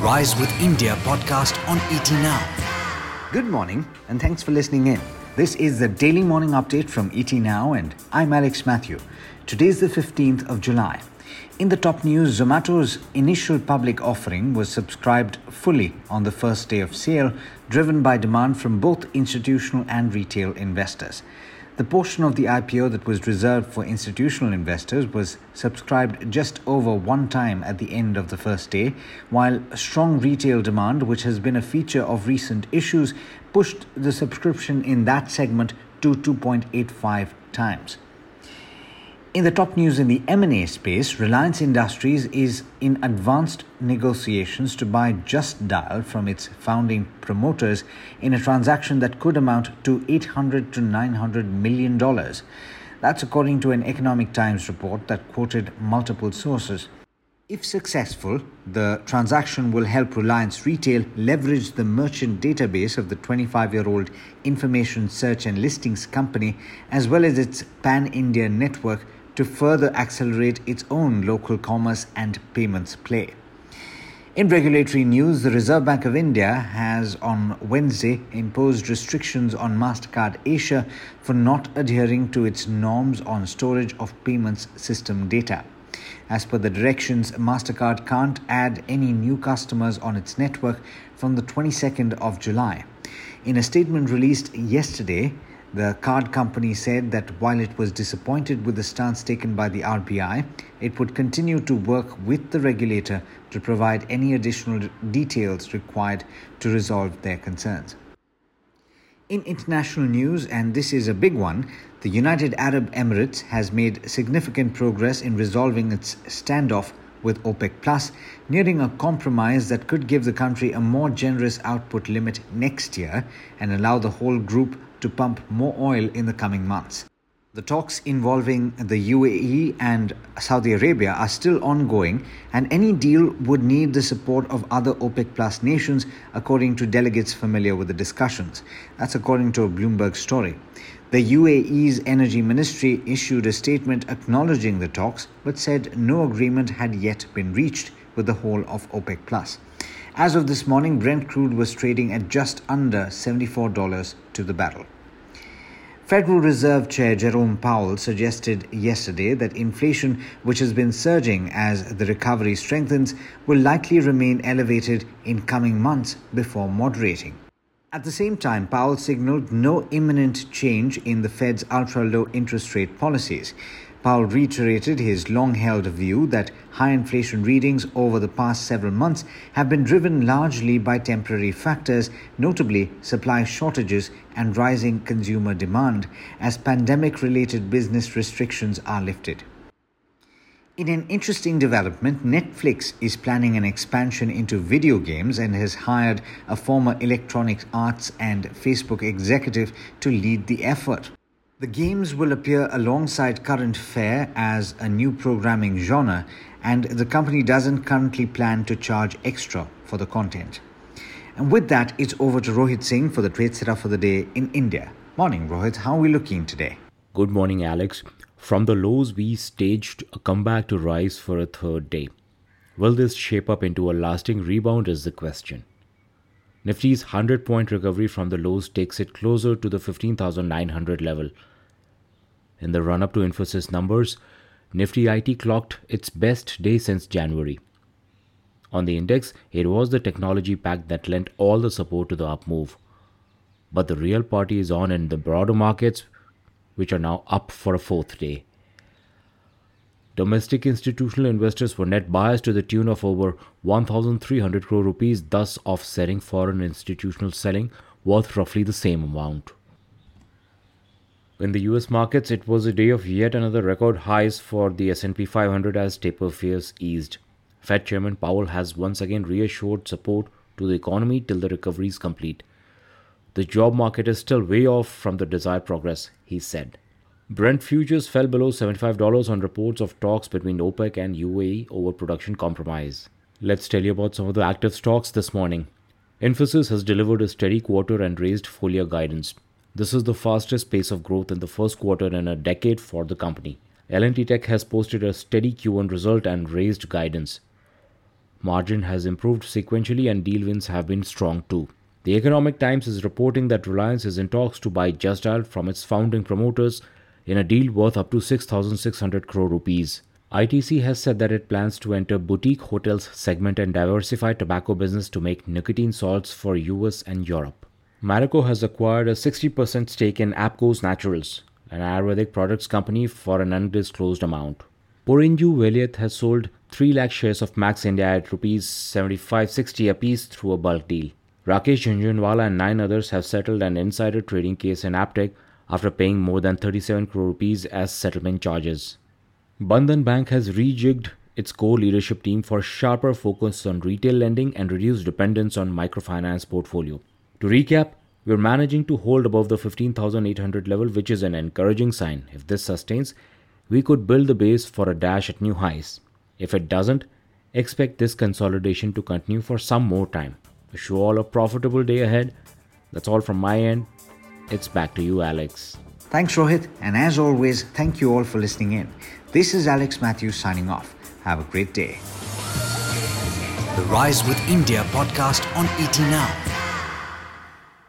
Rise with India podcast on ET Now. Good morning, and thanks for listening in. This is the daily morning update from ET Now, and I'm Alex Matthew. Today is the 15th of July. In the top news, Zomato's initial public offering was subscribed fully on the first day of sale, driven by demand from both institutional and retail investors. The portion of the IPO that was reserved for institutional investors was subscribed just over one time at the end of the first day, while strong retail demand, which has been a feature of recent issues, pushed the subscription in that segment to 2.85 times. In the top news in the M&A space, Reliance Industries is in advanced negotiations to buy Just Dial from its founding promoters in a transaction that could amount to 800 to 900 million dollars. That's according to an Economic Times report that quoted multiple sources. If successful, the transaction will help Reliance Retail leverage the merchant database of the 25 year old information search and listings company as well as its pan India network to further accelerate its own local commerce and payments play. In regulatory news, the Reserve Bank of India has on Wednesday imposed restrictions on MasterCard Asia for not adhering to its norms on storage of payments system data. As per the directions, MasterCard can't add any new customers on its network from the 22nd of July. In a statement released yesterday, the card company said that while it was disappointed with the stance taken by the RBI, it would continue to work with the regulator to provide any additional details required to resolve their concerns. In international news, and this is a big one, the United Arab Emirates has made significant progress in resolving its standoff with OPEC Plus, nearing a compromise that could give the country a more generous output limit next year and allow the whole group to pump more oil in the coming months. The talks involving the UAE and Saudi Arabia are still ongoing, and any deal would need the support of other OPEC Plus nations, according to delegates familiar with the discussions. That's according to a Bloomberg story. The UAE's energy ministry issued a statement acknowledging the talks, but said no agreement had yet been reached with the whole of OPEC Plus. As of this morning, Brent crude was trading at just under $74 to the barrel. Federal Reserve Chair Jerome Powell suggested yesterday that inflation, which has been surging as the recovery strengthens, will likely remain elevated in coming months before moderating. At the same time, Powell signaled no imminent change in the Fed's ultra low interest rate policies. Powell reiterated his long held view that high inflation readings over the past several months have been driven largely by temporary factors, notably supply shortages and rising consumer demand, as pandemic related business restrictions are lifted. In an interesting development, Netflix is planning an expansion into video games and has hired a former Electronic Arts and Facebook executive to lead the effort. The games will appear alongside current fare as a new programming genre, and the company doesn't currently plan to charge extra for the content. And with that, it's over to Rohit Singh for the trade setup for the day in India. Morning, Rohit. How are we looking today? Good morning, Alex. From the lows, we staged a comeback to rise for a third day. Will this shape up into a lasting rebound? Is the question. Nifty's 100 point recovery from the lows takes it closer to the 15,900 level. In the run up to Infosys numbers, Nifty IT clocked its best day since January. On the index, it was the technology pack that lent all the support to the up move. But the real party is on in the broader markets, which are now up for a fourth day. Domestic institutional investors were net buyers to the tune of over 1,300 crore rupees, thus offsetting foreign institutional selling worth roughly the same amount. In the US markets, it was a day of yet another record highs for the S&P 500 as taper fears eased. Fed Chairman Powell has once again reassured support to the economy till the recovery is complete. The job market is still way off from the desired progress, he said. Brent futures fell below $75 on reports of talks between OPEC and UAE over production compromise. Let's tell you about some of the active stocks this morning. Infosys has delivered a steady quarter and raised full year guidance. This is the fastest pace of growth in the first quarter in a decade for the company. L&T Tech has posted a steady Q1 result and raised guidance. Margin has improved sequentially and deal wins have been strong too. The Economic Times is reporting that Reliance is in talks to buy Just Dial from its founding promoters in a deal worth up to 6,600 crore rupees. ITC has said that it plans to enter boutique hotels segment and diversify tobacco business to make nicotine salts for US and Europe. Marico has acquired a 60% stake in Apcos Naturals, an Ayurvedic products company for an undisclosed amount. Porinju Valiath has sold 3 lakh shares of Max India at rupees 75.60 apiece through a bulk deal. Rakesh Jhunjhunwala and nine others have settled an insider trading case in Aptech after paying more than 37 crore rupees as settlement charges. Bandhan Bank has rejigged its core leadership team for sharper focus on retail lending and reduced dependence on microfinance portfolio. To recap, we're managing to hold above the 15,800 level, which is an encouraging sign. If this sustains, we could build the base for a dash at new highs. If it doesn't, expect this consolidation to continue for some more time. Wish you all a profitable day ahead. That's all from my end. It's back to you, Alex. Thanks, Rohit. And as always, thank you all for listening in. This is Alex Matthews signing off. Have a great day. The Rise with India podcast on ET Now.